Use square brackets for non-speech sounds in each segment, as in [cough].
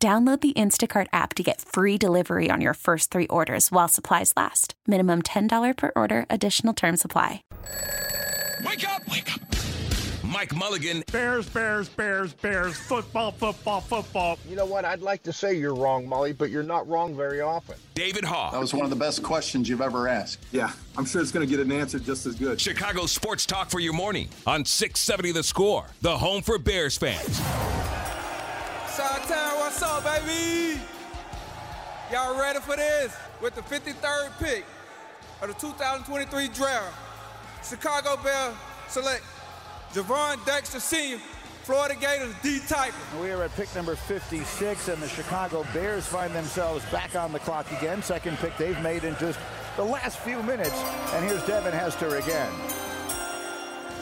Download the Instacart app to get free delivery on your first three orders while supplies last. Minimum $10 per order, additional term supply. Wake up! Wake up! Mike Mulligan. Bears, Bears, Bears, Bears, football, football, football. You know what? I'd like to say you're wrong, Mully, but you're not wrong very often. David Haugh. That was one of the best questions you've ever asked. Yeah, I'm sure it's going to get an answer just as good. Chicago Sports Talk for your morning on 670 The Score, the home for Bears fans. Chi-Town, what's up, baby? Y'all ready for this? With the 53rd pick of the 2023 draft, Chicago Bears select Gervon Dexter Sr., Florida Gators D type. We are at pick number 56, and the Chicago Bears find themselves back on the clock again. Second pick they've made in just the last few minutes. And here's Devin Hester again.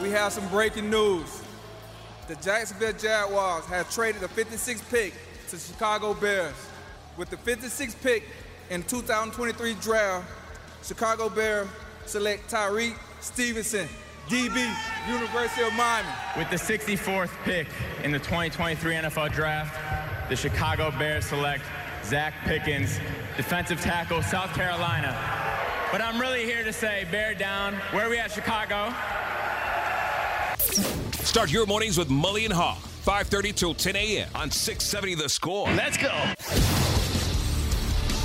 We have some breaking news the Jacksonville Jaguars have traded the 56th pick to Chicago Bears. With the 56th pick in 2023 draft, Chicago Bears select Tyrique Stevenson, DB, University of Miami. With the 64th pick in the 2023 NFL Draft, the Chicago Bears select Zacch Pickens, defensive tackle, South Carolina. But I'm really here to say, bear down. Where are we at, Chicago? Start your mornings with Mully and Haugh, 5.30 till 10 a.m. on 670 The Score. Let's go.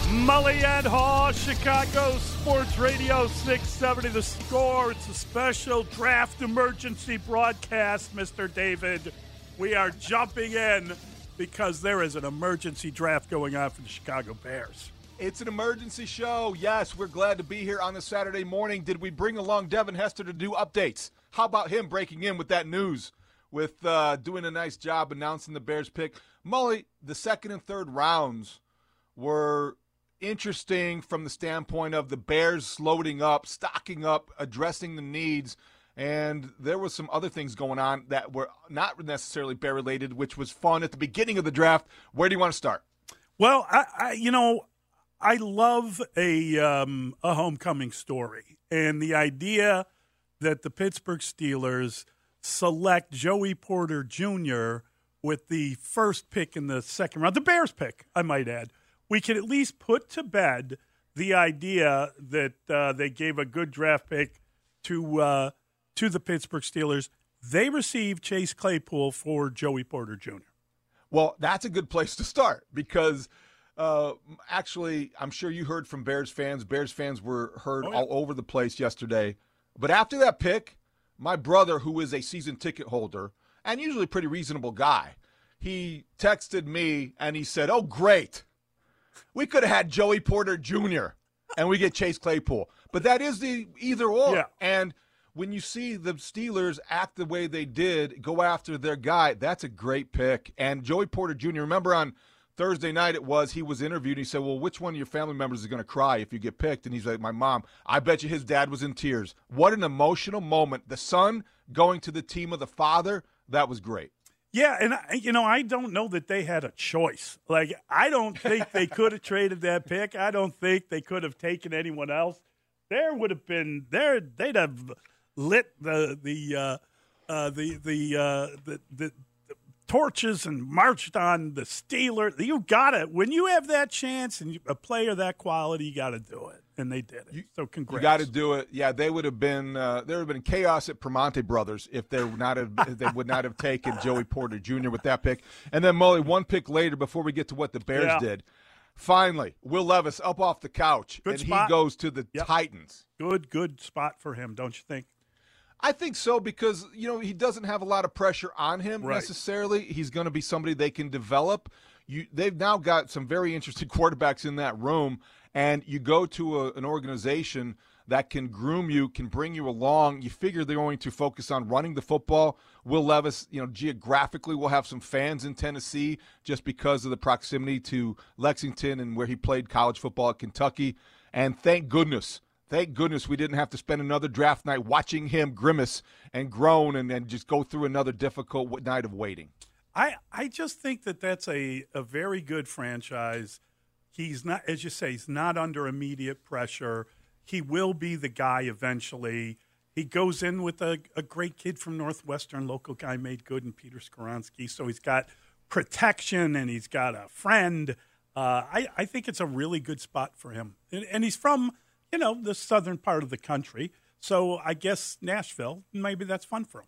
Mully and Haugh, Chicago Sports Radio 670 The Score. It's a special draft emergency broadcast, Mr. David. We are jumping in because there is an emergency draft going on for the Chicago Bears. It's an emergency show. Yes, we're glad to be here on a Saturday morning. Did we bring along Devin Hester to do updates? How about him breaking in with that news, with uh, doing a nice job announcing the Bears pick? Mully, the second and third rounds were interesting from the standpoint of the Bears loading up, stocking up, addressing the needs. And there was some other things going on that were not necessarily bear related, which was fun at the beginning of the draft. Where do you want to start? Well, I, I you know, I love a um, a homecoming story, and the idea that the Pittsburgh Steelers select Joey Porter Jr. with the first pick in the second round, the Bears pick, I might add. We can at least put to bed the idea that uh, they gave a good draft pick to uh, to the Pittsburgh Steelers. They received Chase Claypool for Joey Porter Jr. Well, that's a good place to start because uh, actually, I'm sure you heard from Bears fans. Bears fans were heard oh, yeah. all over the place yesterday but after that pick, my brother, who is a season ticket holder and usually a pretty reasonable guy, he texted me and he said, Oh, great. We could have had Joey Porter Jr. and we get Chase Claypool. But that is the either or. Yeah. And when you see the Steelers act the way they did, go after their guy, that's a great pick. And Joey Porter Jr., remember on Thursday night it was he was interviewed. and he said, "Well, which one of your family members is going to cry if you get picked?" And he's like, "My mom." I bet you his dad was in tears. What an emotional moment! The son going to the team of the father. That was great. Yeah, and I, you know, I don't know that they had a choice. Like, I don't think they [laughs] could have traded that pick. I don't think they could have taken anyone else. There would have been there. They'd have lit the the uh, uh, the the, uh, the the torches and marched on the Steelers. You got it. When you have that chance and a player that quality, you got to do it. And they did it. so congrats. You got to do it. Yeah, they would have been uh, there would have been chaos at Primanti Brothers if they would not have they would not have taken [laughs] Joey Porter Jr. with that pick. And then Mully, one pick later before we get to what the Bears yeah. did. Finally, Will Levis up off the couch good and spot. he goes to the yep. Titans. Good, good spot for him, don't you think? I think so because you know he doesn't have a lot of pressure on him right. necessarily. He's going to be somebody they can develop. You, they've now got some very interesting [laughs] quarterbacks in that room, and you go to a, an organization that can groom you, can bring you along. You figure they're going to focus on running the football. Will Levis, you know, geographically will have some fans in Tennessee just because of the proximity to Lexington and where he played college football at Kentucky. And thank goodness, thank goodness we didn't have to spend another draft night watching him grimace and groan and then just go through another difficult night of waiting. I, I just think that that's a, a very good franchise. He's not, as you say, he's not under immediate pressure. He will be the guy eventually. He goes in with a, a great kid from Northwestern, local guy made good, and Peter Skoronski. So he's got protection and he's got a friend. Uh, I, I think it's a really good spot for him. And, and he's from, you know, the southern part of the country. So I guess Nashville, maybe that's fun for him.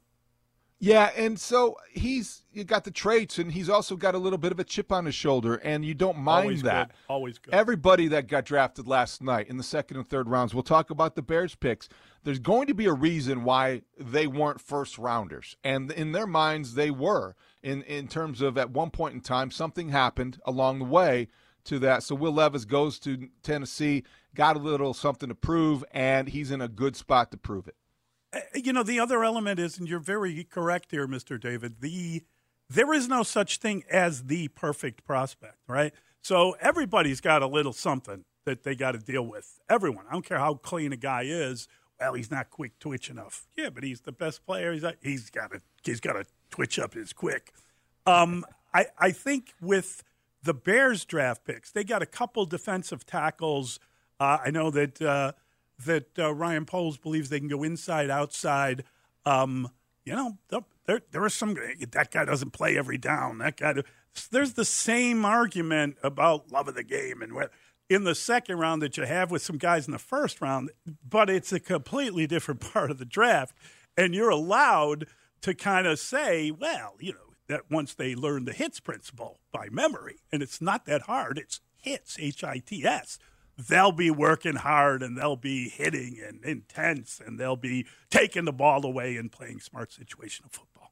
Yeah, and so he's you got the traits, and he's also got a little bit of a chip on his shoulder, and you don't mind Always that. Good. Always good. Everybody that got drafted last night in the second and third rounds, we'll talk about the Bears picks. There's going to be a reason why they weren't first rounders, and in their minds, they were. In in terms of at one point in time, something happened along the way to that. So Will Levis goes to Tennessee, got a little something to prove, and he's in a good spot to prove it. Uh, you know, the other element is, and you're very correct here, Mr. David, the there is no such thing as the perfect prospect, right? So everybody's got a little something that they got to deal with. Everyone. I don't care how clean a guy is. Well, he's not quick twitch enough. Yeah, but he's the best player. He's he's got to he's got to twitch up his quick. Um, I I think with the Bears draft picks, they got a couple defensive tackles. Uh, I know that. Uh, that uh, Ryan Poles believes they can go inside, outside. Um, you know, there there are some that guy doesn't play every down. That guy, there's the same argument about love of the game and where in the second round that you have with some guys in the first round, but it's a completely different [laughs] part of the draft, and you're allowed to kind of say, well, you know, that once they learn the hits principle by memory, and it's not that hard. It's hits, H I T S they'll be working hard and they'll be hitting and intense and they'll be taking the ball away and playing smart situational football.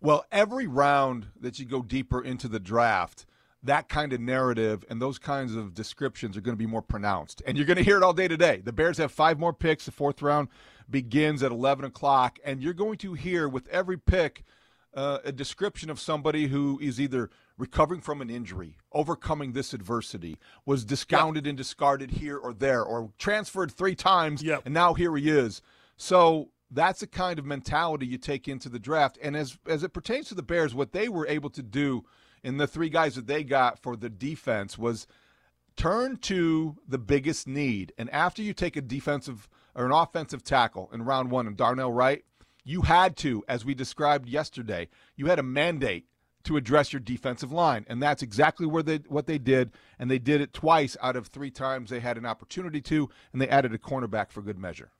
Well, every round that you go deeper into the draft, that kind of narrative and those kinds of descriptions are going to be more pronounced. And you're going to hear it all day today. The Bears have five more picks. The fourth round begins at 11 o'clock. And you're going to hear with every pick uh, a description of somebody who is either recovering from an injury, overcoming this adversity, was discounted yep. and discarded here or there, or transferred three times, yep. and now here he is. So that's the kind of mentality you take into the draft. And as as it pertains to the Bears, what they were able to do in the three guys that they got for the defense was turn to the biggest need. And after you take a defensive or an offensive tackle in round one and Darnell Wright, you had to, as we described yesterday, you had a mandate to address your defensive line. And that's exactly where they what they did, and they did it twice out of three times they had an opportunity to, and they added a cornerback for good measure.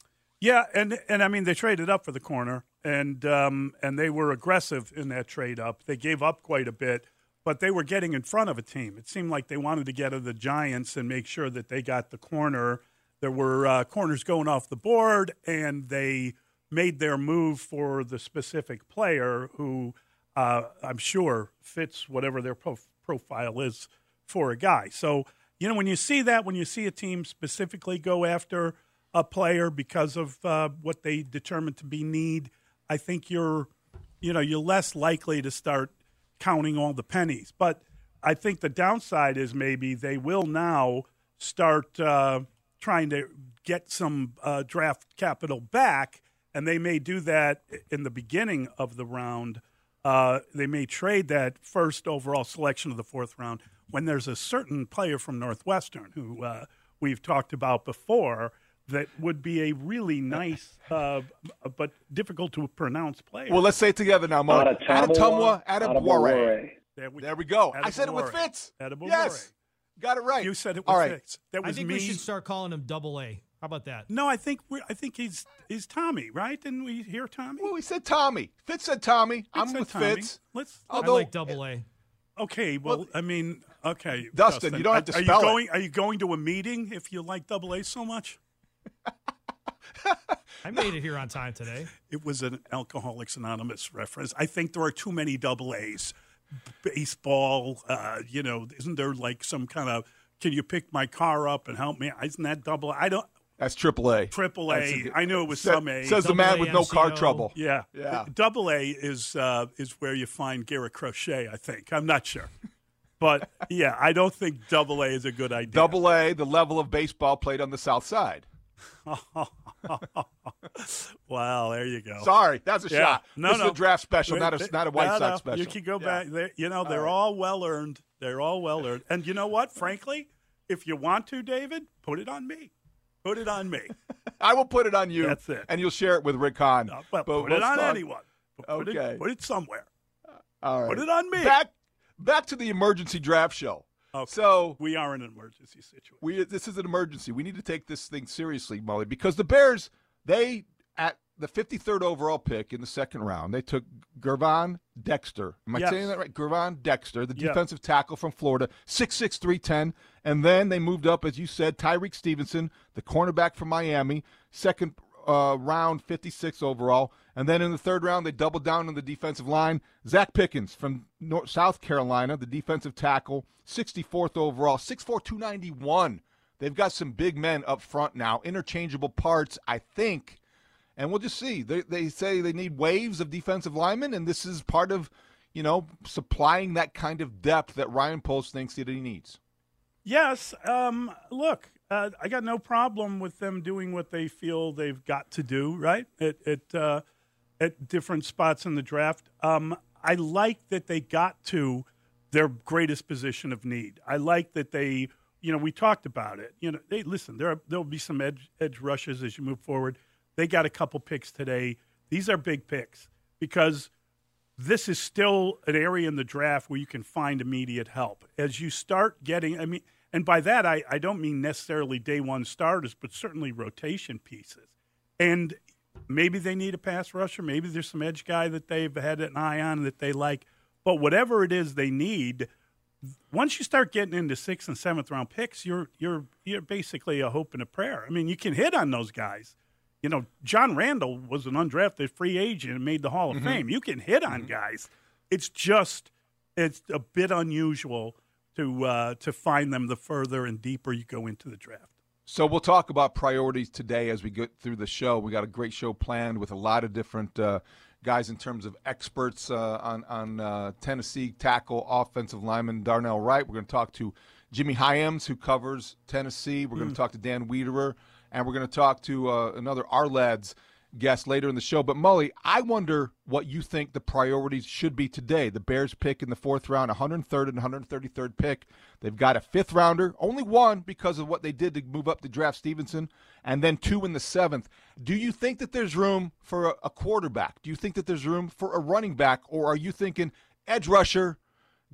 Yeah, and and I mean they traded up for the corner, and um, and they were aggressive in that trade up. They gave up quite a bit, but they were getting in front of a team. It seemed like they wanted to get to the Giants and make sure that they got the corner. There were uh, corners going off the board, and they made their move for the specific player who uh, I'm sure fits whatever their prof- profile is for a guy. So, you know, when you see that, when you see a team specifically go after a player because of uh, what they determine to be need, I think you're, you know, you're less likely to start counting all the pennies. But I think the downside is maybe they will now start uh, trying to get some uh, draft capital back, and they may do that in the beginning of the round uh, they may trade that first overall selection of the fourth round when there's a certain player from Northwestern who uh, we've talked about before that would be a really nice uh, but difficult to pronounce player. Well, let's say it together now, Mo. Adetomiwa Adebawore. There we, there we go. I said it with Fitz. Yes. Got it right. You said it with right. Fitz. That was I think me. we should start calling him Double A. How about that? No, I think we I think he's he's Tommy, right? Didn't we hear Tommy? Well, we said Tommy. Fitz said Tommy. Fitz I'm said with Tommy. Fitz. Let's. Although, I like Double A. Okay, well, well, I mean, okay, Dustin, Dustin you don't have to are spell you going, it. Are you going to a meeting if you like Double A so much? [laughs] I made it here on time today. It was an Alcoholics Anonymous reference. I think there are too many double A's. Baseball, uh, you know, isn't there like some kind of can you pick my car up and help me? Isn't that double? I don't That's triple A. Triple A. I knew it was Sa- some A. Says the man A with no car trouble. Yeah, Yeah. Double A is uh, is where you find Garrett Crochet. I think. I'm not sure, but [laughs] yeah, I don't think Double A is a good idea. Double A, the level of baseball played on the South Side. [laughs] wow, there you go. Sorry, that's a Yeah. shot. No, this no. is a draft special, not a not a White no, Sox no. special. You can go Yeah. back. They, you know, they're all well earned. They're all well earned. And you know what? Frankly, if you want to, David, put it on me. Put it on me. [laughs] I will put it on you. That's it. And you'll share it with Rick Hahn. Uh, well, But put it we'll on start- anyone. Put Okay. It, put it somewhere. All right. Put it on me. Back back to the emergency draft show. Okay. So We are in an emergency situation. we this is an emergency. We need to take this thing seriously, Mully, because the Bears they at the 53rd overall pick in the second round they took Gervon Dexter. Am I Yes. saying that right? Gervon Dexter, the Yeah. defensive tackle from Florida, 6'6", 310. and then they moved up as you said, Tyrique Stevenson, the cornerback from Miami, second uh, round, 56 overall, and then in the third round they doubled down on the defensive line. Zacch Pickens from North, South Carolina, the defensive tackle, 64th overall, 6'4", 291. They've got some big men up front now, interchangeable parts, I think. And we'll just see. They, they say they need waves of defensive linemen, and this is part of, you know, supplying that kind of depth that Ryan Poles thinks that he needs. Yes. Um, look, uh, I got no problem with them doing what they feel they've got to do, right? At at, uh, at different spots in the draft. Um, I like that they got to their greatest position of need. I like that they, you know, we talked about it. You know, they listen. There there'll be some edge edge rushes as you move forward. They got a couple picks today. These are big picks because this is still an area in the draft where you can find immediate help. As you start getting, I mean, and by that I, I don't mean necessarily day one starters, but certainly rotation pieces. And maybe they need a pass rusher. Maybe there's some edge guy that they've had an eye on that they like. But whatever it is they need, once you start getting into sixth and seventh round picks, you're you're you're basically a hope and a prayer. I mean, you can hit on those guys. You know, John Randle was an undrafted free agent and made the Hall of Fame. You can hit on guys. It's just it's a bit unusual to uh, to find them the further and deeper you go into the draft. So we'll talk about priorities today as we get through the show. We got a great show planned with a lot of different uh, guys in terms of experts uh, on on uh, Tennessee tackle offensive lineman Darnell Wright. We're going to talk to Jimmy Hyams who covers Tennessee. We're going to talk to Dan Wiederer, and we're going to talk to uh, another our lads guest later in the show. But Mully, I wonder what you think the priorities should be today. The Bears pick in the fourth round, 103rd and 133rd pick. They've got a fifth rounder, only one because of what they did to move up to draft Stevenson, and then two in the seventh. Do you think that there's room for a, quarterback? Do you think that there's room for a running back, or are you thinking edge rusher,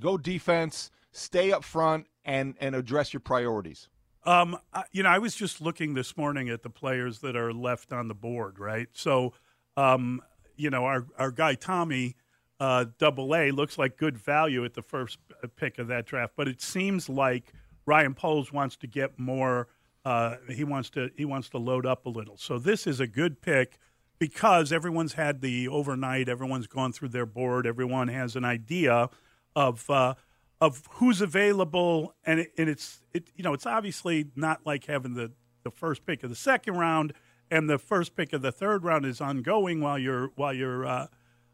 go defense, stay up front, and and address your priorities? Um, you know, I was just looking this morning at the players that are left on the board, right? So, um, you know, our our guy Tommy, uh, Double A, looks like good value at the first pick of that draft, but it seems like Ryan Poles wants to get more. Uh, he wants to he wants to load up a little. So this is a good pick because everyone's had the overnight. Everyone's gone through their board. Everyone has an idea of uh, of who's available, and it, and it's it you know it's obviously not like having the the first pick of the second round and the first pick of the third round is ongoing while you're while you're uh,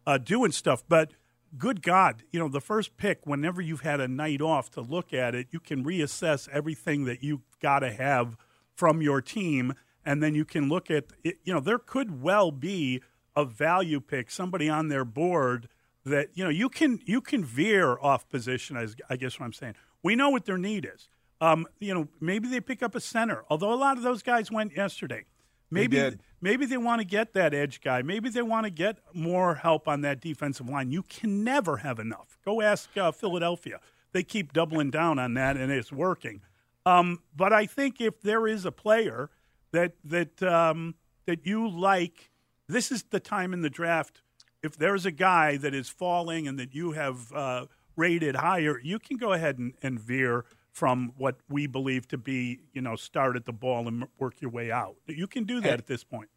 uh, doing stuff, but. Good God, you know, the first pick, whenever you've had a night off to look at it, you can reassess everything that you've got to have from your team. And then you can look at, it, you know, there could well be a value pick, somebody on their board that, you know, you can, you can veer off position, as I guess what I'm saying. We know what their need is. Um, you know, maybe they pick up a center, although a lot of those guys went yesterday. Maybe did. maybe they want to get that edge guy. Maybe they want to get more help on that defensive line. You can never have enough. Go ask uh, Philadelphia. They keep doubling down on that, and it's working. Um, but I think if there is a player that that um, that you like, this is the time in the draft. If there's a guy that is falling and that you have uh, rated higher, you can go ahead and, and veer from what we believe to be, you know, start at the ball and work your way out. You can do that And- at this point.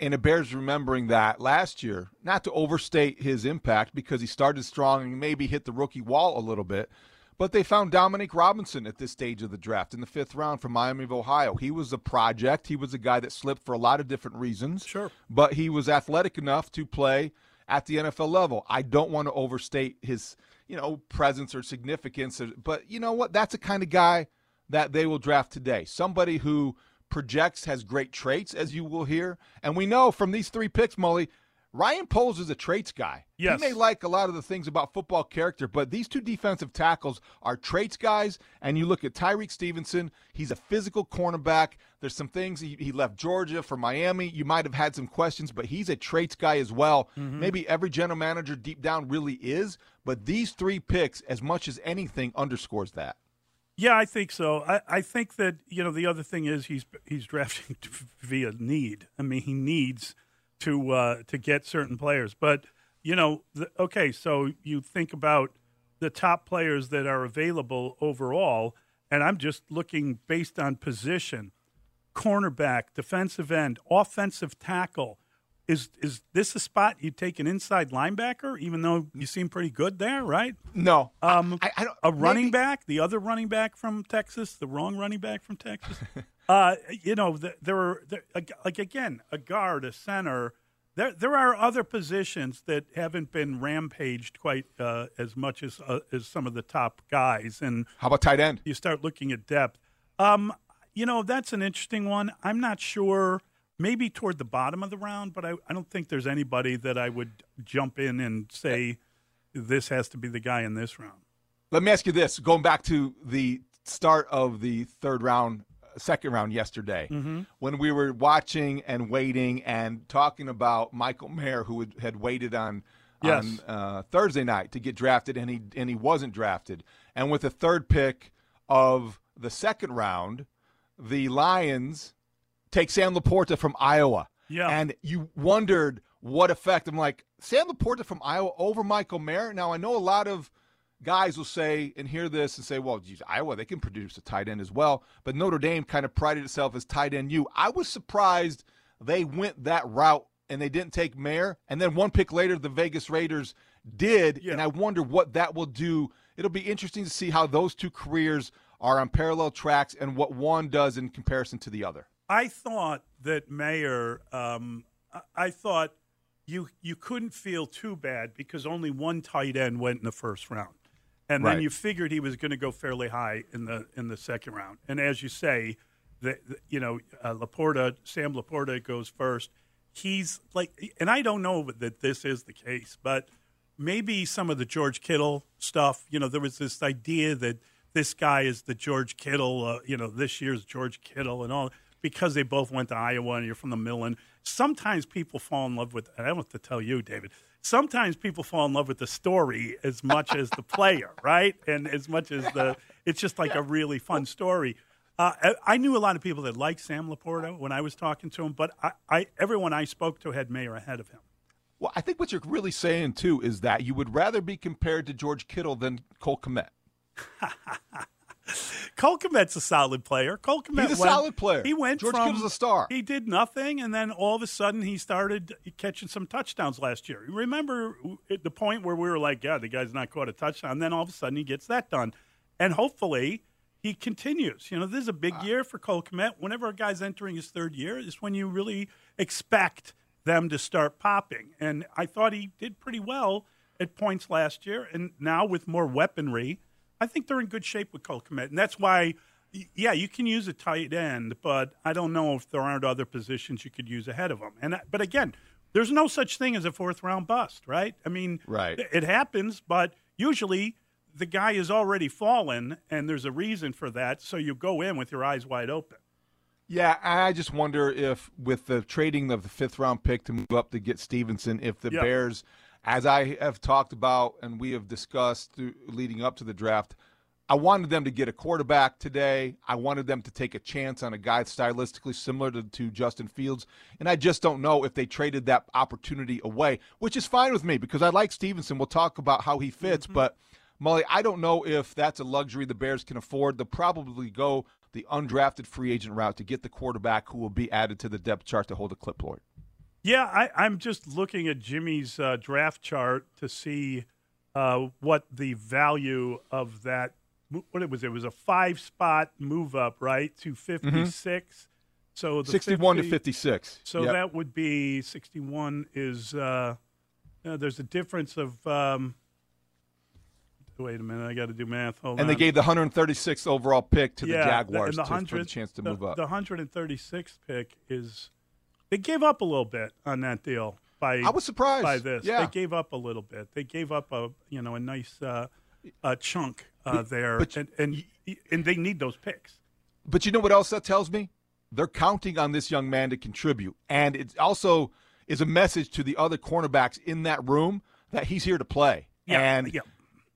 and it Bears remembering that last year, not to overstate his impact because he started strong and maybe hit the rookie wall a little bit, But they found Dominique Robinson at this stage of the draft in the fifth round from Miami of Ohio. He was a project. He was a guy that slipped for a lot of different reasons. Sure. But he was athletic enough to play at the NFL level. I don't want to overstate his, you know, presence or significance, but you know what? That's the kind of guy that they will draft today. Somebody who projects has great traits, as you will hear. And we know from these three picks, Mully, Ryan Poles is a traits guy. Yes. He may like a lot of the things about football character, but these two defensive tackles are traits guys. And you look at Tyrique Stevenson, he's a physical cornerback. There's some things he, he left Georgia for Miami. You might have had some questions, but he's a traits guy as well. Mm-hmm. Maybe every general manager deep down really is, but these three picks, as much as anything, underscores that. Yeah, I think so. I, I think that you know the other thing is he's he's drafting [laughs] via need. I mean, he needs to uh, to get certain players. But you know, the, okay, so you think about the top players that are available overall, and I'm just looking based on position: cornerback, defensive end, offensive tackle. Is is this a spot you take an inside linebacker, even though you seem pretty good there, right? No, Um, I, I don't, a running maybe- back, the other running back from Texas, the wrong running back from Texas. [laughs] uh, you know, th- there are there, like again a guard, a center. There there are other positions that haven't been rampaged quite uh, as much as uh, as some of the top guys, and How about tight end? you start looking at depth. Um, you know, that's an interesting one. I'm not sure. Maybe toward the bottom of the round, but I, I don't think there's anybody that I would jump in and say this has to be the guy in this round. Let me ask you this: going back to the start of the third round, second round yesterday, Mm-hmm. when we were watching and waiting and talking about Michael Mayer, who had, had waited on Yes. on uh, Thursday night to get drafted, and he and he wasn't drafted, and with the third pick of the second round, the Lions take Sam Laporta from Iowa. Yeah. And you wondered what effect. I'm like, Sam Laporta from Iowa over Michael Mayer? Now, I know a lot of guys will say and hear this and say, well, geez, Iowa, they can produce a tight end as well. But Notre Dame kind of prided itself as tight end you. I was surprised they went that route and they didn't take Mayer. And then one pick later, the Vegas Raiders did. Yeah. And I wonder what that will do. It'll be interesting to see how those two careers are on parallel tracks and what one does in comparison to the other. I thought that Mayer. Um, I- thought you you couldn't feel too bad because only one tight end went in the first round, and then you figured he was going to go fairly high in the in the second round. And as you say, the, the- you know uh, Laporta, Sam Laporta goes first. He's like, and I don't know that this is the case, but maybe some of the George Kittle stuff. You know, there was this idea that this guy is the George Kittle. Uh, you know, this year's George Kittle and all because they both went to Iowa and you're from the Millen. Sometimes people fall in love with. And I don't have to tell you, David. Sometimes people fall in love with the story as much as the [laughs] player, right? And as much as the, it's just like a really fun story. Uh, I, I knew a lot of people that liked Sam Laporta when I was talking to him, but I, I everyone I spoke to had Mayer ahead of him. Well, I think what you're really saying too is that you would rather be compared to George Kittle than Cole Kmet. [laughs] Cole Kmet's a solid player. Cole Kmet He's a went- solid player. He went George from Kittle's a star. He did nothing, and then all of a sudden he started catching some touchdowns last year. Remember at the point where we were like, "Yeah, the guy's not caught a touchdown." And then all of a sudden he gets that done, and hopefully he continues. You know, this is a big uh, year for Cole Kmet. Whenever a guy's entering his third year, is when you really expect them to start popping. And I thought he did pretty well at points last year, and now with more weaponry. I think they're in good shape with Cole Kmet, and that's why, yeah, you can use a tight end, but I don't know if there aren't other positions you could use ahead of them. And uh, but again, there's no such thing as a fourth round bust, right? I mean, Right. it- happens, but usually the guy is already fallen, and there's a reason for that. So you go in with your eyes wide open. Yeah, I just wonder if with the trading of the fifth round pick to move up to get Stevenson, if the Yeah. Bears, as I have talked about and we have discussed through, leading up to the draft, I wanted them to get a quarterback today. I wanted them to take a chance on a guy stylistically similar to, to Justin Fields. And I just don't know if they traded that opportunity away, which is fine with me because I like Stevenson. We'll talk about how he fits. Mm-hmm. But, Mully, I don't know if that's a luxury the Bears can afford. They'll probably go the undrafted free agent route to get the quarterback who will be added to the depth chart to hold a clipboard. Yeah, I, I'm just looking at Jimmy's uh, draft chart to see uh, what the value of that what it was. It was a five spot move up, right, to 56. So the 61 to 56. So Yep. that would be 61 is uh, there's a difference of um, wait a minute, I got to do math. Hold and on. they gave the 136th overall pick to the yeah, Jaguars and the to, for the chance to the- move up. The 136th pick is they gave up a little bit on that deal by I was surprised. by this. Yeah. They gave up a little bit. They gave up a you know a nice uh, uh, chunk uh, there, but- and, and and they need those picks. But you know what else that tells me? They're counting on this young man to contribute. And it also is a message to the other cornerbacks in that room that he's here to play. Yeah, and yeah.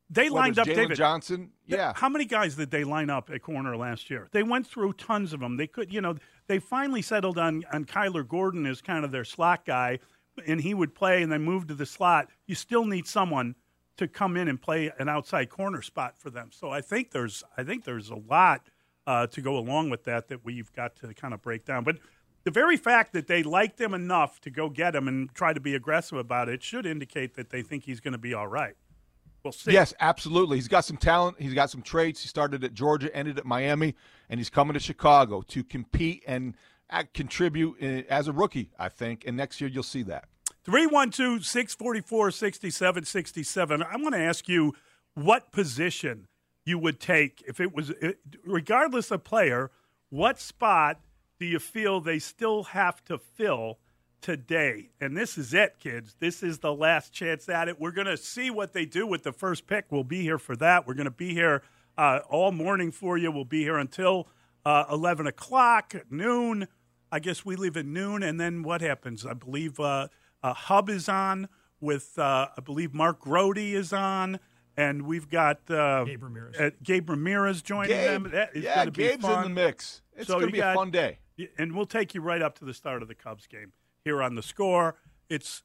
They lined up Jalen David Johnson. Yeah. How many guys did they line up at corner last year? They went through tons of them. They could, you know, they finally settled on on Kyler Gordon as kind of their slot guy, and he would play and then move to the slot. You still need someone to come in and play an outside corner spot for them. So I think there's I think there's a lot uh, to go along with that that we've got to kind of break down. But the very fact that they liked him enough to go get him and try to be aggressive about it should indicate that they think he's going to be all right. We'll see. Yes, absolutely. He's got some talent. He's got some traits. He started at Georgia, ended at Miami, and he's coming to Chicago to compete and contribute uh, as a rookie, I think. And next year you'll see that. 312 644 6767. I'm going to ask you what position you would take if it was, regardless of player, what spot do you feel they still have to fill today? And this is it, kids. This is the last chance at it. We're going to see what they do with the first pick. We'll be here for that. We're going to be here uh, all morning for you. We'll be here until uh, 11 o'clock, noon. I guess we leave at noon, and then what happens? I believe uh, uh, Hub is on with, uh, I believe Mark Grote is on, and we've got uh, Gabe Ramirez. uh, Gabe Ramirez joining Gabe, them. That is yeah, going be Gabe's in the mix. It's So going to you be a fun day. And we'll take you right up to the start of the Cubs game here on the score. It's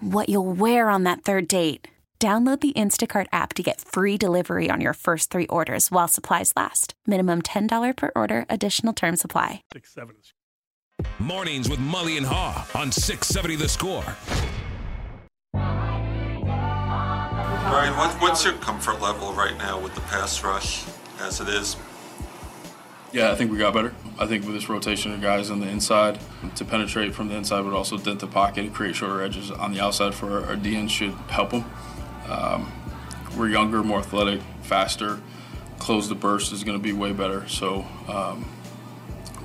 what you'll wear on that third date. Download the Instacart app to get free delivery on your first three orders while supplies last. Minimum $10 per order, additional term supply. Six, seven. Mornings with Mully and Haugh on 670 The Score. Brian, what, what's your comfort level right now with the pass rush as it is? Yeah, I think we got better. I think with this rotation of guys on the inside to penetrate from the inside, but also dent the pocket and create shorter edges on the outside for our, DNs should help them. Um, we're younger, more athletic, faster. Close the burst is going to be way better. So um,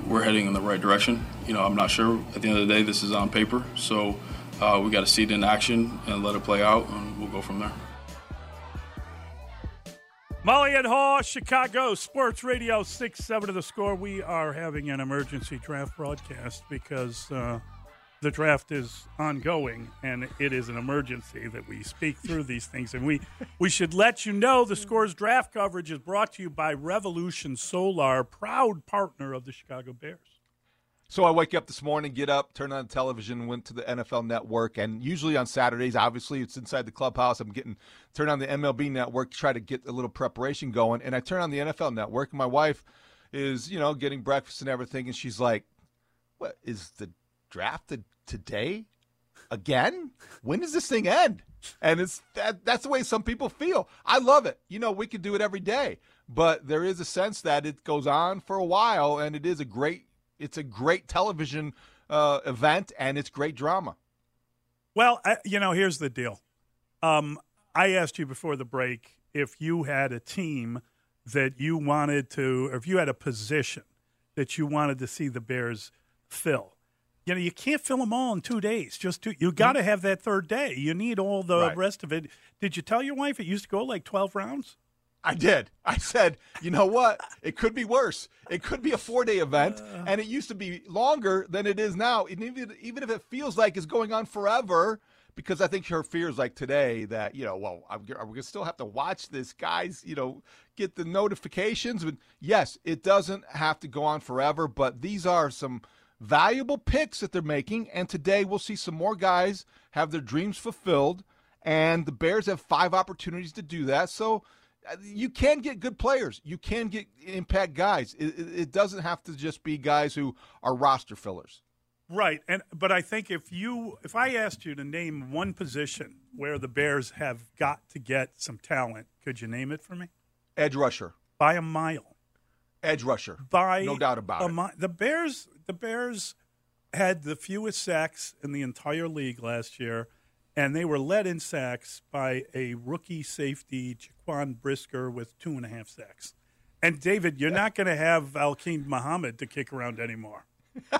we're heading in the right direction. You know, I'm not sure. At the end of the day, this is on paper, so uh, we got to see it in action and let it play out, and we'll go from there. Mully and Haugh, Chicago Sports Radio, 6 7 to the score. We are having an emergency draft broadcast because uh, the draft is ongoing and it is an emergency that we speak through these things. And we, we should let you know the score's draft coverage is brought to you by Revolution Solar, proud partner of the Chicago Bears. So I wake up this morning, get up, turn on the television, went to the NFL Network, and usually on Saturdays, obviously it's inside the clubhouse. I'm getting turn on the MLB Network, to try to get a little preparation going, and I turn on the NFL Network. And my wife is, you know, getting breakfast and everything, and she's like, "What is the draft today again? When does this thing end?" And it's that, that's the way some people feel. I love it. You know, we could do it every day, but there is a sense that it goes on for a while, and it is a great it's a great television uh, event and it's great drama. Well, I, you know, here's the deal. Um, I asked you before the break if you had a team that you wanted to, or if you had a position that you wanted to see the Bears fill. You know, you can't fill them all in two days. Just two, you got to have that third day. You need all the Right. rest of it. Did you tell your wife it used to go like twelve rounds? I did. I said, you know what? It could be worse. It could be a four day event, and it used to be longer than it is now. And even even if it feels like it's going on forever, because I think her fears like today that you know, well, I'm, gonna still have to watch this guys, you know, get the notifications? But yes, it doesn't have to go on forever, but these are some valuable picks that they're making, and today we'll see some more guys have their dreams fulfilled, and the Bears have five opportunities to do that. So Uh, you can get good players. You can get impact guys. It, it, it doesn't have to just be guys who are roster fillers. Right, and but I think if you if I asked you to name one position where the Bears have got to get some talent, could you name it for me? Edge rusher by a mile. Edge rusher by no doubt about it. Mi- the Bears the Bears had the fewest sacks in the entire league last year, and they were led in sacks by a rookie safety, Jaquan Brisker, with two and a half sacks. And David, you're not going to have Al-Quadin Muhammad to kick around anymore. [laughs]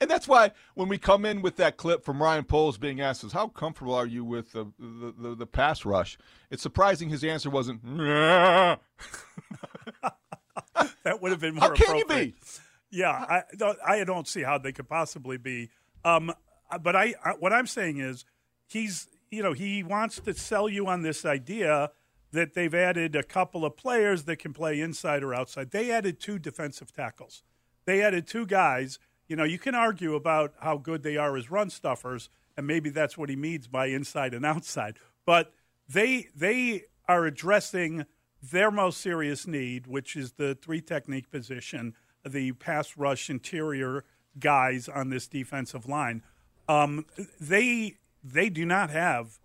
and that's why when we come in with that clip from Ryan Poles being asked, "Is how comfortable are you with the the, the, the pass rush?" It's surprising his answer wasn't. [laughs] that would have been more. How can you be? Yeah, I don't, I don't see how they could possibly be. Um, but I, I what I'm saying is he's you know he wants to sell you on this idea that they've added a couple of players that can play inside or outside. They added two defensive tackles they added two guys. You know, you can argue about how good they are as run stuffers, and maybe that's what he means by inside and outside. But they they are addressing their most serious need, which is the three technique position, the pass rush interior guys on this defensive line. Um, they they do not have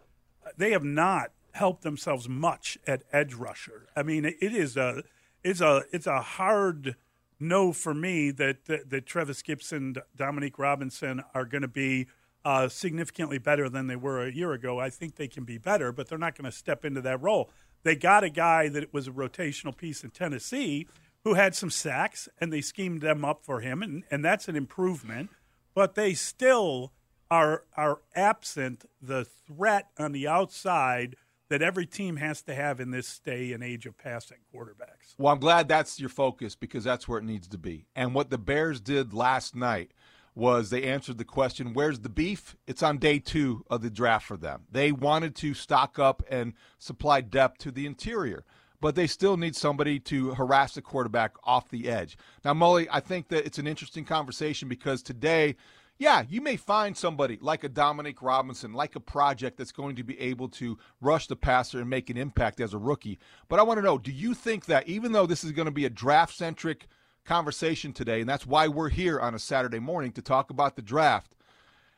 they have not helped themselves much at edge rusher. I mean, it is a it's a it's a hard no for me that that, that Trevis Gipson, Dominique Robinson are going to be uh, significantly better than they were a year ago. I think they can be better, but they're not going to step into that role. They got a guy that was a rotational piece in Tennessee who had some sacks, and they schemed them up for him, and, and that's an improvement. But they still are are absent the threat on the outside that every team has to have in this day and age of passing quarterbacks. Well, I'm glad that's your focus because that's where it needs to be. And what the Bears did last night was they answered the question, where's the beef? It's on day two of the draft for them. They wanted to stock up and supply depth to the interior, but they still need somebody to harass the quarterback off the edge. Now, Mully, I think that it's an interesting conversation because today – yeah, you may find somebody like a Dominique Robinson, like a project that's going to be able to rush the passer and make an impact as a rookie. But I want to know do you think that even though this is going to be a draft centric conversation today, and that's why we're here on a Saturday morning to talk about the draft,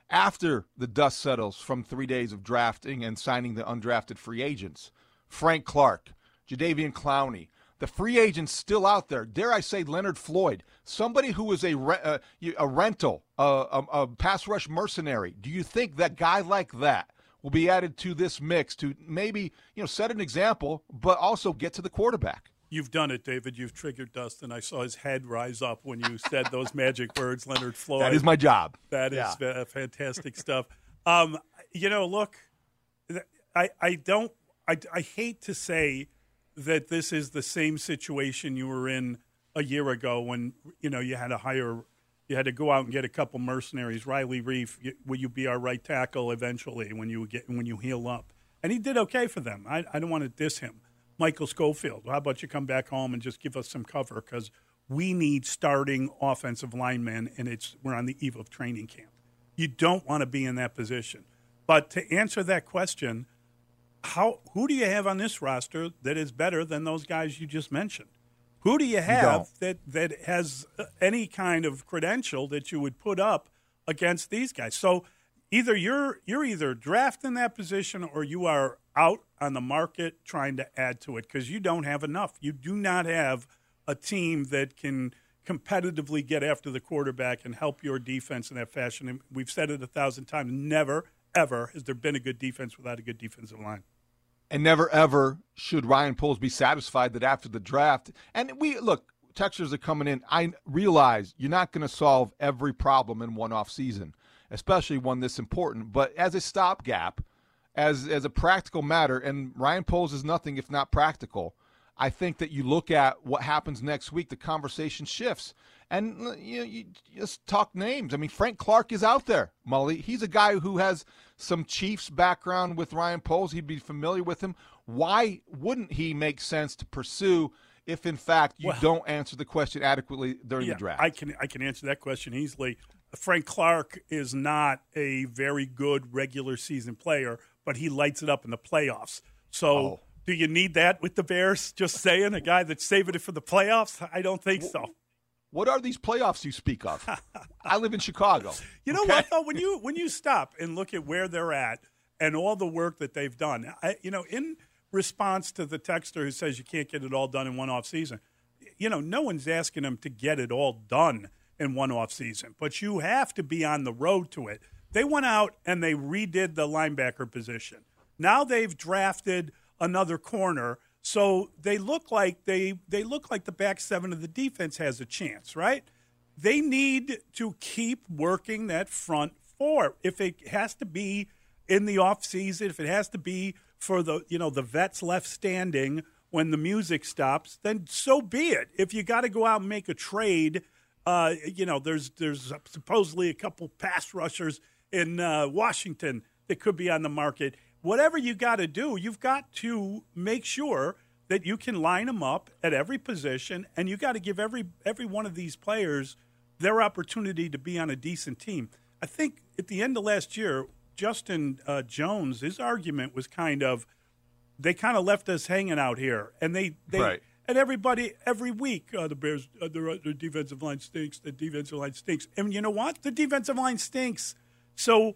after the dust settles from three days of drafting and signing the undrafted free agents, Frank Clark, Jadeveon Clowney, the free agents still out there. Dare I say Leonard Floyd, somebody who is a re- uh, a rental, uh, a, a pass rush mercenary. Do you think that guy like that will be added to this mix to maybe you know set an example, but also get to the quarterback? You've done it, David. You've triggered Dustin. I saw his head rise up when you said those magic words, Leonard [laughs] Floyd. That is my job. That is yeah. fantastic stuff. Um, you know, look, I, I don't, I, I hate to say that this is the same situation you were in a year ago when you know you had to hire you had to go out and get a couple mercenaries. Riley Reiff, will you be our right tackle eventually when you get when you heal up? And he did okay for them. I, I don't want to diss him. Michael Schofield, how about you come back home and just give us some cover because we need starting offensive linemen, and it's we're on the eve of training camp. You don't want to be in that position. But to answer that question, how who do you have on this roster that is better than those guys you just mentioned? Who do you have you that that has uh, any kind of credential that you would put up against these guys? So either you're you're either drafting that position or you are out on the market trying to add to it because you don't have enough. You do not have a team that can competitively get after the quarterback and help your defense in that fashion. And we've said it a thousand times. Never ever has there been a good defense without a good defensive line. And never ever should Ryan Poles be satisfied that after the draft, and we look, Texters are coming in. I realize you're not going to solve every problem in one off season, especially one this important. But as a stopgap, as as a practical matter, and Ryan Poles is nothing if not practical. I think that you look at what happens next week, the conversation shifts. And uh, you, know, you just talk names. I mean, Frank Clark is out there, Mully. He's a guy who has some Chiefs background with Ryan Poles. He'd be familiar with him. Why wouldn't he make sense to pursue if, in fact, you Well- don't answer the question adequately during yeah, the draft? I can I can answer that question easily. Frank Clark is not a very good regular season player, but he lights it up in the playoffs. So, Oh. Do you need that with the Bears? Just saying, a guy that's saving it for the playoffs? I don't think so. What are these playoffs you speak of? [laughs] I live in Chicago. You know okay? what though? When you when you stop and look at where they're at and all the work that they've done, I, you know, in response to the texter who says you can't get it all done in one off season, you know, no one's asking them to get it all done in one off season, but you have to be on the road to it. They went out and they redid the linebacker position. Now they've drafted another corner, so they look like they they look like the back seven of the defense has a chance, right? They need to keep working that front four. If it has to be in the off season, if it has to be for the you know the vets left standing when the music stops, then so be it. If you got to go out and make a trade, uh, you know there's there's supposedly a couple pass rushers in uh, Washington that could be on the market. Whatever you got to do, you've got to make sure that you can line them up at every position, and you got to give every every one of these players their opportunity to be on a decent team. I think at the end of last year, Justin uh, Jones, his argument was kind of they kind of left us hanging out here, and they they Right. and everybody every week uh, the Bears uh, their, their defensive line stinks, the defensive line stinks, and you know what? The defensive line stinks. So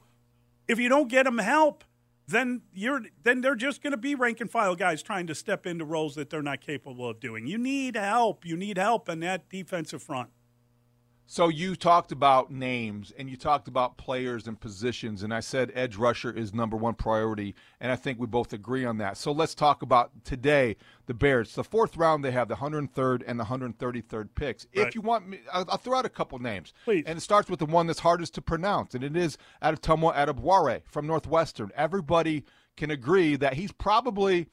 if you don't get them help, then you're then they're just going to be rank and file guys trying to step into roles that they're not capable of doing. You need help. You need help in that defensive front. So you talked about names and you talked about players and positions, and I said edge rusher is number one priority, and I think we both agree on that. So let's talk about today the Bears. The fourth round, they have the 103rd and the 133rd picks. Right. If you want me, I'll, I'll throw out a couple names. Please. And it starts with the one that's hardest to pronounce, and it is Adetomiwa Adebawore from Northwestern. Everybody can agree that he's probably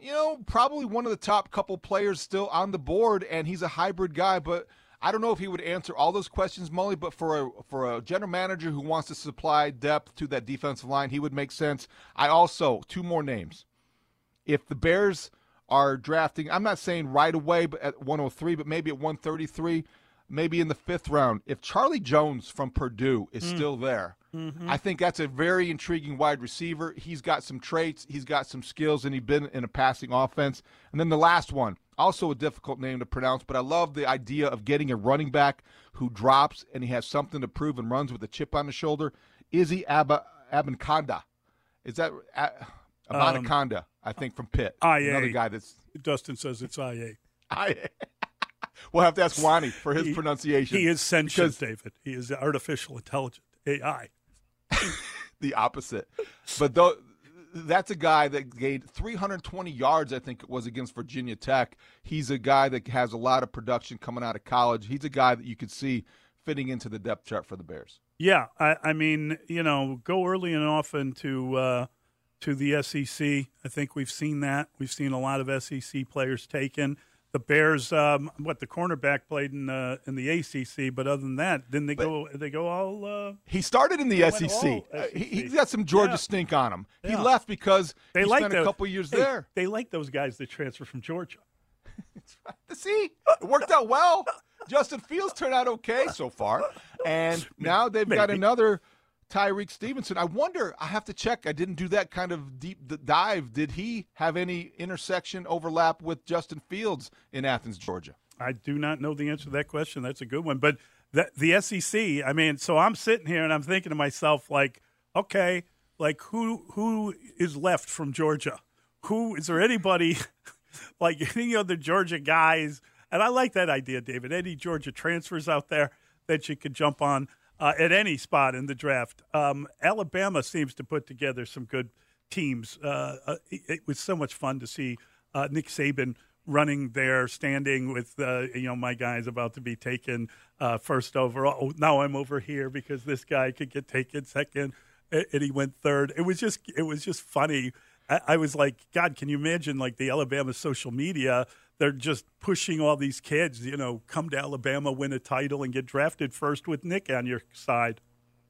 you know, probably one of the top couple players still on the board, and he's a hybrid guy. But I don't know if he would answer all those questions, Mully. But for a for a general manager who wants to supply depth to that defensive line, he would make sense. I also two more names. If the Bears are drafting, I'm not saying right away, but at 103, but maybe at 133, maybe in the fifth round. If Charlie Jones from Purdue is still there, I think that's a very intriguing wide receiver. He's got some traits, he's got some skills, and he's been in a passing offense. And then the last one, also a difficult name to pronounce, but I love the idea of getting a running back who drops and he has something to prove and runs with a chip on his shoulder. Izzy Abba, Abanikanda. Is that uh, Abanikanda, I think, from Pitt. IA. Another guy that's. Dustin says it's IA. I, [laughs] we'll have to ask Wani [laughs] for his He- pronunciation. He is sentient, David. He is artificial intelligent AI. [laughs] the opposite. But though that's a guy that gained 320 yards, I think it was against Virginia Tech. He's a guy that has a lot of production coming out of college. He's a guy that you could see fitting into the depth chart for the Bears. Yeah, I, I mean, you know, go early and often to uh, to the SEC. I think we've seen that. We've seen a lot of SEC players taken. The Bears, um, what the cornerback played in uh, in the ACC, but other than that, didn't they go? They go all. Uh, He started in the went SEC. Uh, he, he's got some Georgia Yeah. stink on him. He left because they he like spent a couple years hey, there. They like those guys that transfer from Georgia. [laughs] It's right to see, it worked out well. Justin Fields turned out okay so far, and [laughs] now they've got another Tyrique Stevenson. I wonder. I have to check. I didn't do that kind of deep dive. Did he have any intersection overlap with Justin Fields in Athens, Georgia? I do not know the answer to that question. That's a good one. But the, the SEC, I mean, so I'm sitting here and I'm thinking to myself, like, okay, like who who is left from Georgia? Who is there anybody [laughs] like any other Georgia guys? And I like that idea, David. Any Georgia transfers out there that you could jump on uh, at any spot in the draft. Um, Alabama seems to put together some good teams. Uh, uh, it, it was so much fun to see uh, Nick Saban running there, standing with uh, you know my guy's about to be taken uh, first overall. Oh, now I'm over here because this guy could get taken second, and he went third. It was just it was just funny. I, I was like, God, can you imagine like the Alabama social media? They're just pushing all these kids, you know, come to Alabama, win a title, and get drafted first with Nick on your side.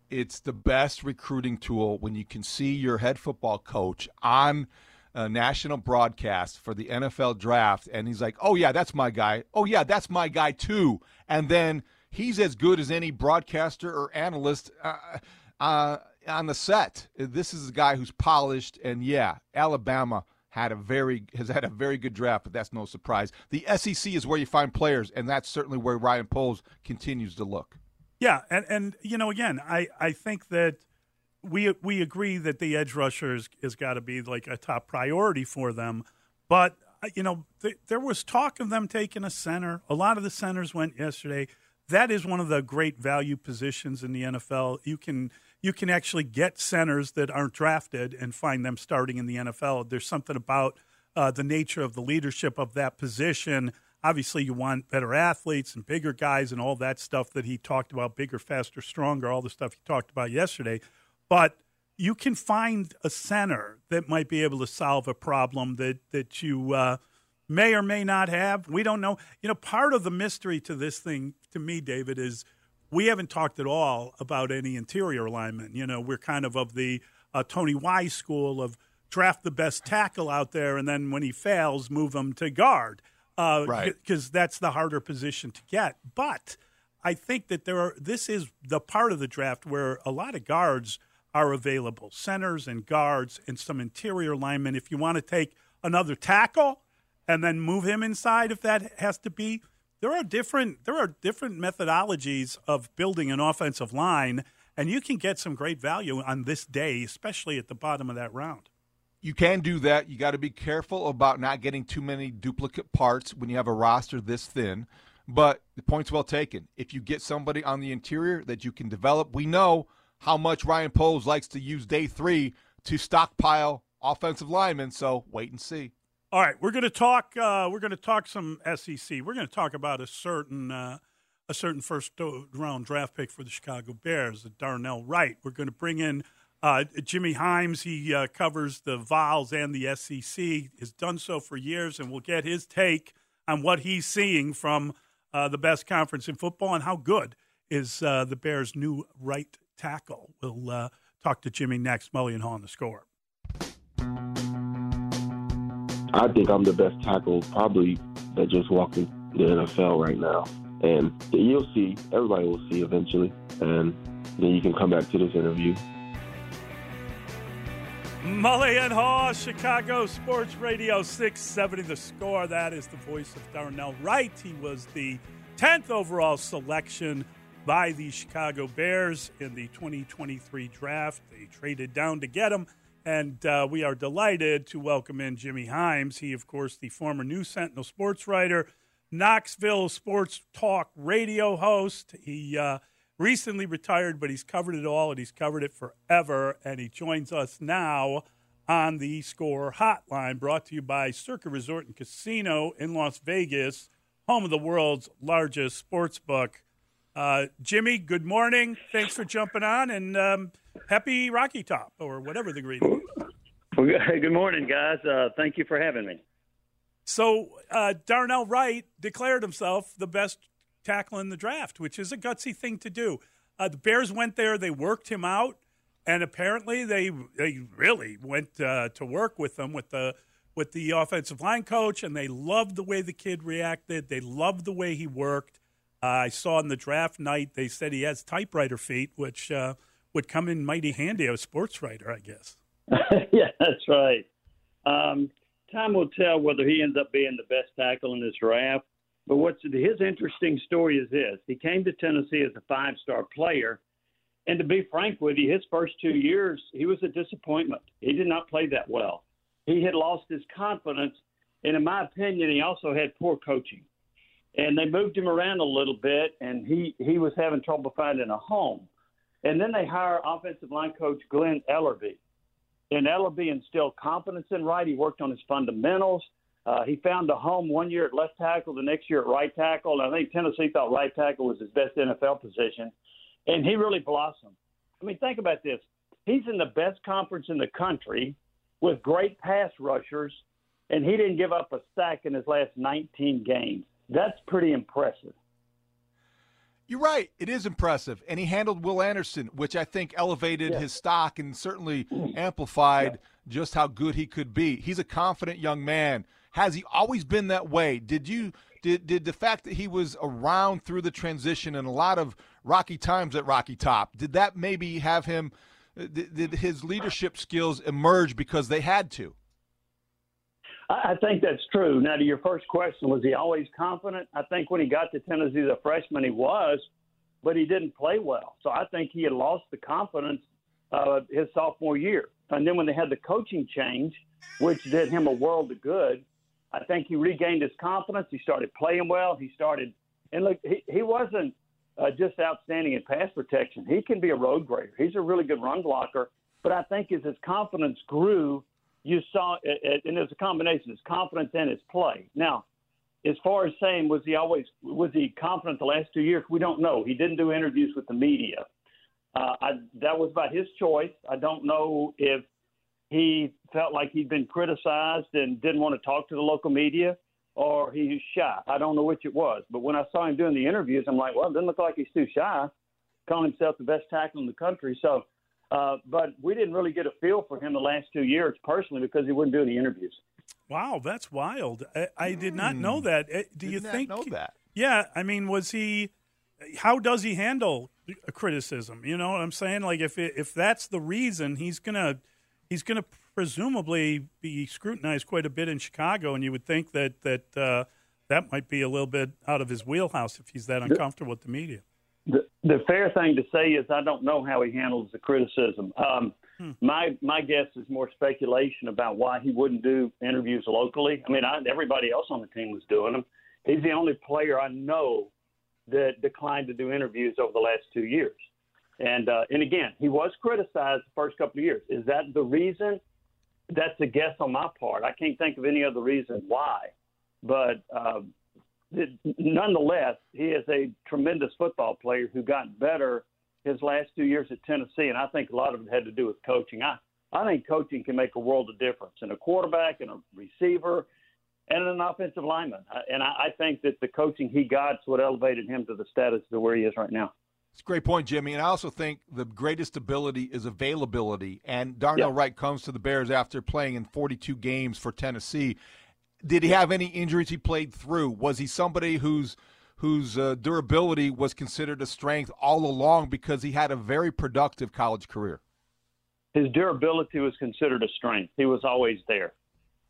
It's the best recruiting tool when you can see your head football coach on a national broadcast for the NFL draft, and he's like, "Oh yeah, that's my guy. Oh yeah, that's my guy too." And then he's as good as any broadcaster or analyst uh, uh, on the set. This is a guy who's polished, and yeah, Alabama had a very has had a very good draft, but that's no surprise. The SEC is where you find players, and that's certainly where Ryan Poles continues to look. Yeah, and and you know, again, I I think that we we agree that the edge rushers has got to be like a top priority for them, but uh, you know, th- there was talk of them taking a center. A lot of the centers went yesterday. That is one of the great value positions in the NFL. You can you can actually get centers that aren't drafted and find them starting in the NFL. There's something about uh, the nature of the leadership of that position. Obviously, you want better athletes and bigger guys and all that stuff that he talked about bigger, faster, stronger, all the stuff he talked about yesterday. But you can find a center that might be able to solve a problem that, that you uh, may or may not have. We don't know. You know, part of the mystery to this thing, to me, David, is we haven't talked at all about any interior alignment. You know, we're kind of of the uh, Tony Wise school of draft the best tackle out there, and then when he fails, move him to guard. Uh, right. Because that's the harder position to get. But I think that there are. This is the part of the draft where a lot of guards are available, centers and guards, and some interior linemen. If you want to take another tackle and then move him inside, if that has to be there are different there are different methodologies of building an offensive line, and you can get some great value on this day, especially at the bottom of that round. You can do that. You got to be careful about not getting too many duplicate parts when you have a roster this thin. But the point's well taken. If you get somebody on the interior that you can develop, we know how much Ryan Poles likes to use day three to stockpile offensive linemen. So wait and see. All right, we're going to talk. Uh, we're going to talk some SEC. We're going to talk about a certain uh, a certain first round draft pick for the Chicago Bears, Darnell Wright. We're going to bring in uh, Jimmy Hyams. He uh, covers the Vols and the SEC. Has done so for years, and we'll get his take on what he's seeing from uh, the best conference in football and how good is uh, the Bears' new right tackle. We'll talk to Jimmy next. Mully and Haugh on the score. I think I'm the best tackle probably that just walked in the NFL right now. And you'll see, everybody will see eventually. And then you can come back to this interview. Mully and Haugh, Chicago Sports Radio 670 The Score. That is the voice of Darnell Wright. He was the 10th overall selection by the Chicago Bears in the 2023 draft. They traded down to get him. And uh, we are delighted to welcome in Jimmy Hyams. He, of course, the former News Sentinel sports writer, Knoxville Sports Talk radio host. He uh, recently retired, but he's covered it all and he's covered it forever. And he joins us now on the Score Hotline, brought to you by Circa Resort and Casino in Las Vegas, home of the world's largest sports book. Uh, Jimmy, good morning. Thanks for jumping on, and um, happy Rocky Top or whatever the greeting. Well, [laughs] good morning, guys. Uh, thank you for having me. So uh, Darnell Wright declared himself the best tackle in the draft, which is a gutsy thing to do. Uh, the Bears went there; they worked him out, and apparently they they really went uh, to work with them with the with the offensive line coach, and they loved the way the kid reacted. They loved the way he worked uh, I saw in the draft night they said he has typewriter feet, which uh, would come in mighty handy as a sports writer, I guess. [laughs] yeah, that's right. Um, time will tell whether he ends up being the best tackle in this draft. But what's his interesting story is this: he came to Tennessee as a five-star player, and to be frank with you, his first two years he was a disappointment. He did not play that well. He had lost his confidence, and in my opinion, he also had poor coaching and they moved him around a little bit, and he he was having trouble finding a home. And then they hire offensive line coach Glen Elarbee, and Elarbee instilled confidence in Wright. He worked on his fundamentals. Uh, he found a home one year at left tackle, the next year at right tackle. And I think Tennessee thought right tackle was his best NFL position, and he really blossomed. I mean, think about this: he's in the best conference in the country. with great pass rushers, and he didn't give up a sack in his last 19 games. That's pretty impressive. You're right. It is impressive. And he handled Will Anderson, which I think elevated Yeah. his stock and certainly [clears throat] amplified just how good he could be. He's a confident young man. Has he always been that way? Did you did did the fact that he was around through the transition and a lot of rocky times at Rocky Top, did that maybe have him uh, did, did his leadership skills emerge because they had to? I think that's true. Now, to your first question, was he always confident? I think when he got to Tennessee as a freshman, he was, but he didn't play well. So I think he had lost the confidence uh, his sophomore year. And then when they had the coaching change, which did him a world of good, I think he regained his confidence. He started playing well. He started, and look, he, he wasn't uh, just outstanding in pass protection. He can be a road grader. He's a really good run blocker. But I think as his confidence grew, you saw, and there's a combination It's confidence and his play. Now, as far as saying was he always was he confident the last two years? We don't know. He didn't do interviews with the media. Uh, I, that was about his choice. I don't know if he felt like he'd been criticized and didn't want to talk to the local media, or he was shy. I don't know which it was. But when I saw him doing the interviews, I'm like, well, it doesn't look like he's too shy, calling himself the best tackle in the country. So, uh, but we didn't really get a feel for him the last two years personally because he wouldn't do any interviews. Wow, that's wild. I, I did not know that. Uh, Do you Hmm. Did not think? know that. Yeah, I mean, was he? How does he handle a criticism? You know what I'm saying? Like, if it, if that's the reason, he's gonna he's gonna presumably be scrutinized quite a bit in Chicago, and you would think that that uh, that might be a little bit out of his wheelhouse if he's that uncomfortable with the media. The, the fair thing to say is I don't know how he handles the criticism. Um, My my guess is more speculation about why he wouldn't do interviews locally. I mean, I, everybody else on the team was doing them. He's the only player I know that declined to do interviews over the last two years. And uh, and again, he was criticized the first couple of years. Is that the reason? That's a guess on my part. I can't think of any other reason why. But uh, it- nonetheless, he is a tremendous football player who got better his last two years at Tennessee, and I think a lot of it had to do with coaching. I I think coaching can make a world of difference in a quarterback and a receiver and an offensive lineman. And I, I think that the coaching he got is what elevated him to the status to where he is right now. It's a great point, Jimmy. And I also think the greatest ability is availability. And Darnell Yeah. Wright comes to the Bears after playing in 42 games for Tennessee. Did he have any injuries he played through? Was he somebody whose whose uh, durability was considered a strength all along because he had a very productive college career? his durability was considered a strength. He was always there.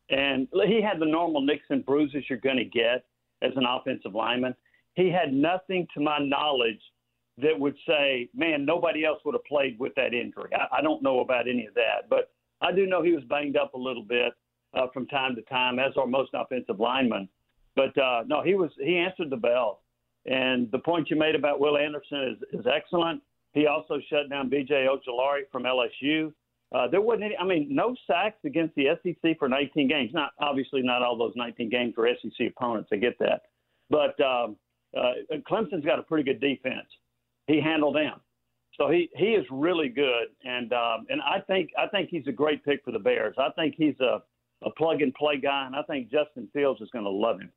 And he had the normal nicks and bruises you're going to get as an offensive lineman. He had nothing, to my knowledge, that would say, man, nobody else would have played with that injury. I, I don't know about any of that. But I do know he was banged up a little bit uh, from time to time, as are most offensive linemen. But uh, no, he was he answered the bell. And the point you made about Will Anderson is, is excellent. He also shut down B.J. Ojulari from LSU. Uh, there wasn't any, I mean, no sacks against the SEC for 19 games. Not obviously not all those 19 games were SEC opponents. I get that, but um, uh, Clemson's got a pretty good defense. He handled them, so he he is really good. And um, and I think I think he's a great pick for the Bears. I think he's a a plug and play guy, and I think Justin Fields is going to love him.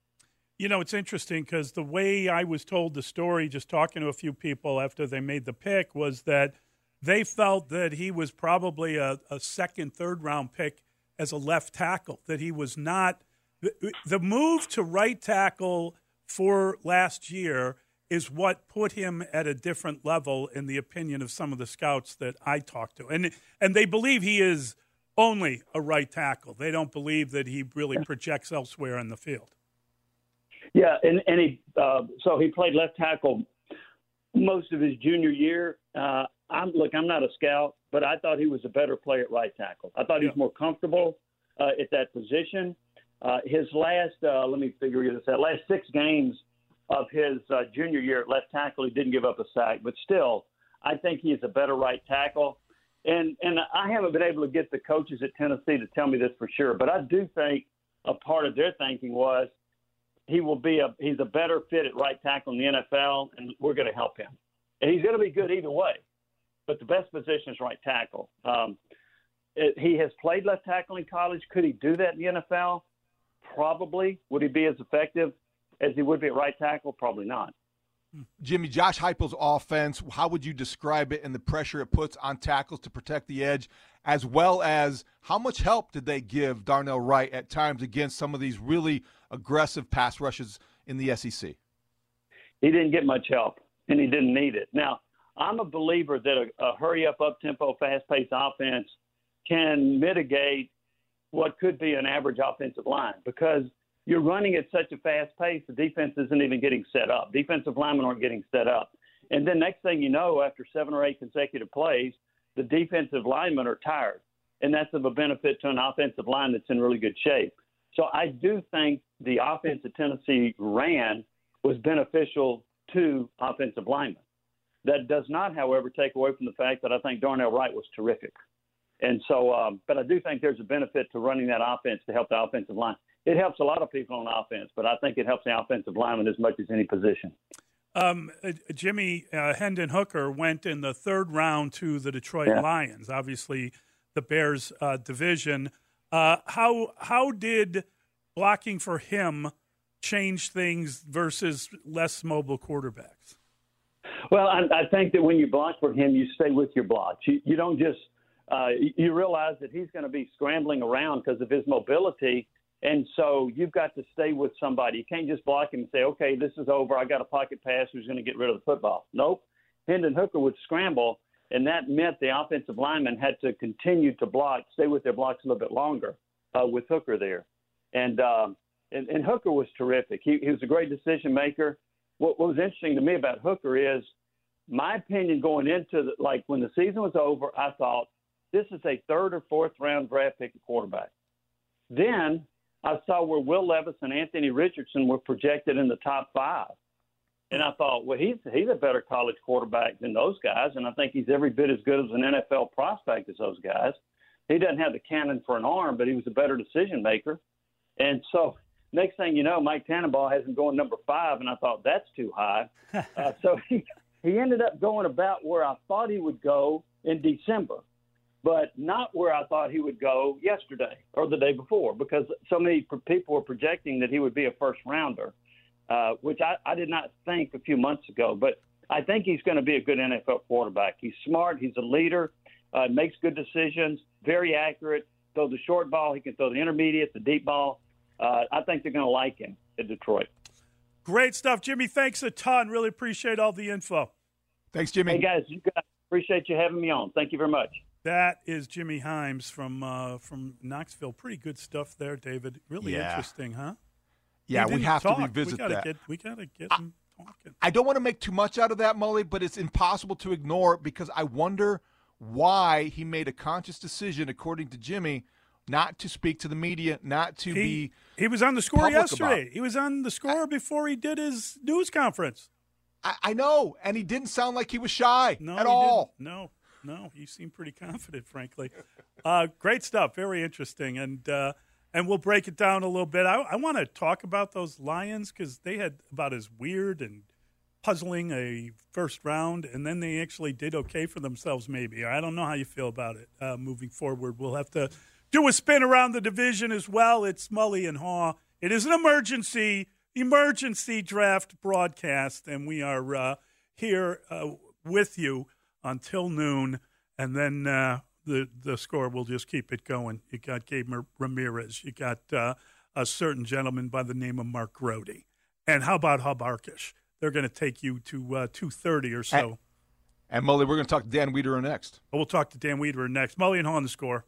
You know, it's interesting because the way I was told the story, just talking to a few people after they made the pick, was that they felt that he was probably a, a second, third round pick as a left tackle, that he was not. The, move to right tackle for last year is what put him at a different level in the opinion of some of the scouts that I talked to. And, and they believe he is only a right tackle. They don't believe that he really projects elsewhere in the field. Yeah, and and he uh, so he played left tackle most of his junior year. Uh, I'm look, I'm not a scout, but I thought he was a better player at right tackle. I thought he was more comfortable uh, at that position. Uh, his last, uh, let me figure this out. Last six games of his uh, junior year at left tackle, he didn't give up a sack, but still, I think he is a better right tackle. And and I haven't been able to get the coaches at Tennessee to tell me this for sure, but I do think a part of their thinking was he will be a he's a better fit at right tackle in the NFL, and we're going to help him. And he's going to be good either way, but the best position is right tackle. Um, it, he has played left tackle in college. Could he do that in the NFL? Probably. Would he be as effective as he would be at right tackle? Probably not. Jimmy, Josh Heupel's offense, how would you describe it and the pressure it puts on tackles to protect the edge, as well as how much help did they give Darnell Wright at times against some of these really aggressive pass rushes in the SEC? He didn't get much help, and he didn't need it. Now, I'm a believer that a, a hurry up, up tempo, fast paced offense can mitigate what could be an average offensive line because you're running at such a fast pace, the defense isn't even getting set up. Defensive linemen aren't getting set up. And then next thing you know, after seven or eight consecutive plays, the defensive linemen are tired. And that's of a benefit to an offensive line that's in really good shape. So I do think the offense that Tennessee ran was beneficial to offensive linemen. That does not, however, take away from the fact that I think Darnell Wright was terrific. And so, um, but I do think there's a benefit to running that offense to help the offensive line. It helps a lot of people on offense, but I think it helps the offensive lineman as much as any position. Um, uh, Jimmy uh, Hendon Hooker went in the third round to the Detroit Yeah. Lions, obviously the Bears uh, division. Uh, how how did blocking for him change things versus less mobile quarterbacks? Well, I, I think that when you block for him, you stay with your blocks. You, you don't just uh, you realize that he's going to be scrambling around because of his mobility, and so you've got to stay with somebody. You can't just block him and say, "Okay, this is over. I got a pocket pass. Who's going to get rid of the football?" Nope. Hendon Hooker would scramble, and that meant the offensive lineman had to continue to block, stay with their blocks a little bit longer uh, with Hooker there, and, um, and and Hooker was terrific. He, he was a great decision maker. What, what was interesting to me about Hooker is my opinion going into the, like when the season was over, I thought this is a third or fourth round draft pick quarterback. Then I saw where Will Levis and Anthony Richardson were projected in the top five. And I thought, well, he's he's a better college quarterback than those guys, and I think he's every bit as good as an NFL prospect as those guys. He doesn't have the cannon for an arm, but he was a better decision maker. And so, next thing you know, Mike Tannenbaum has him going number five, and I thought that's too high. [laughs] uh, so he he ended up going about where I thought he would go in December, but not where I thought he would go yesterday or the day before, because so many people were projecting that he would be a first rounder, uh, which I, I did not think a few months ago. But I think he's going to be a good NFL quarterback. He's smart. He's a leader. Uh, makes good decisions. Very accurate. Throw the short ball. He can throw the intermediate, the deep ball. Uh, I think they're going to like him at Detroit. Great stuff, Jimmy. Thanks a ton. Really appreciate all the info. Thanks, Jimmy. Hey guys, you guys appreciate you having me on. Thank you very much. That is Jimmy Hyams from uh, from Knoxville. Pretty good stuff there, David. Really Yeah. interesting, huh? Yeah, we have to talk. revisit we gotta that. Get, we gotta get him talking. I don't want to make too much out of that, Mully, but it's impossible to ignore because I wonder why he made a conscious decision, according to Jimmy, not to speak to the media, not to He, be. he was on the score yesterday. He was on the score before he did his news conference. I, I know, and he didn't sound like he was shy No, at all. didn't. No, no, he seemed pretty confident, frankly. Uh, great stuff, very interesting, and uh, and we'll break it down a little bit. I, I want to talk about those Lions because they had about as weird and puzzling a first round, and then they actually did okay for themselves. Maybe I don't know how you feel about it uh, moving forward. We'll have to do a spin around the division as well. It's Mully and Haugh. It is an emergency emergency draft broadcast, and we are uh, here uh, with you until noon, and then uh, the the score will just keep it going. You got Gabe Ramirez, you got uh, a certain gentleman by the name of Mark Grote, and how about Hub Arkush? They're going to take you to uh, two thirty or so. And Mully, we're going to talk to Dan Wiederer next. We'll talk to Dan Wiederer next. Mully and Haugh on the score.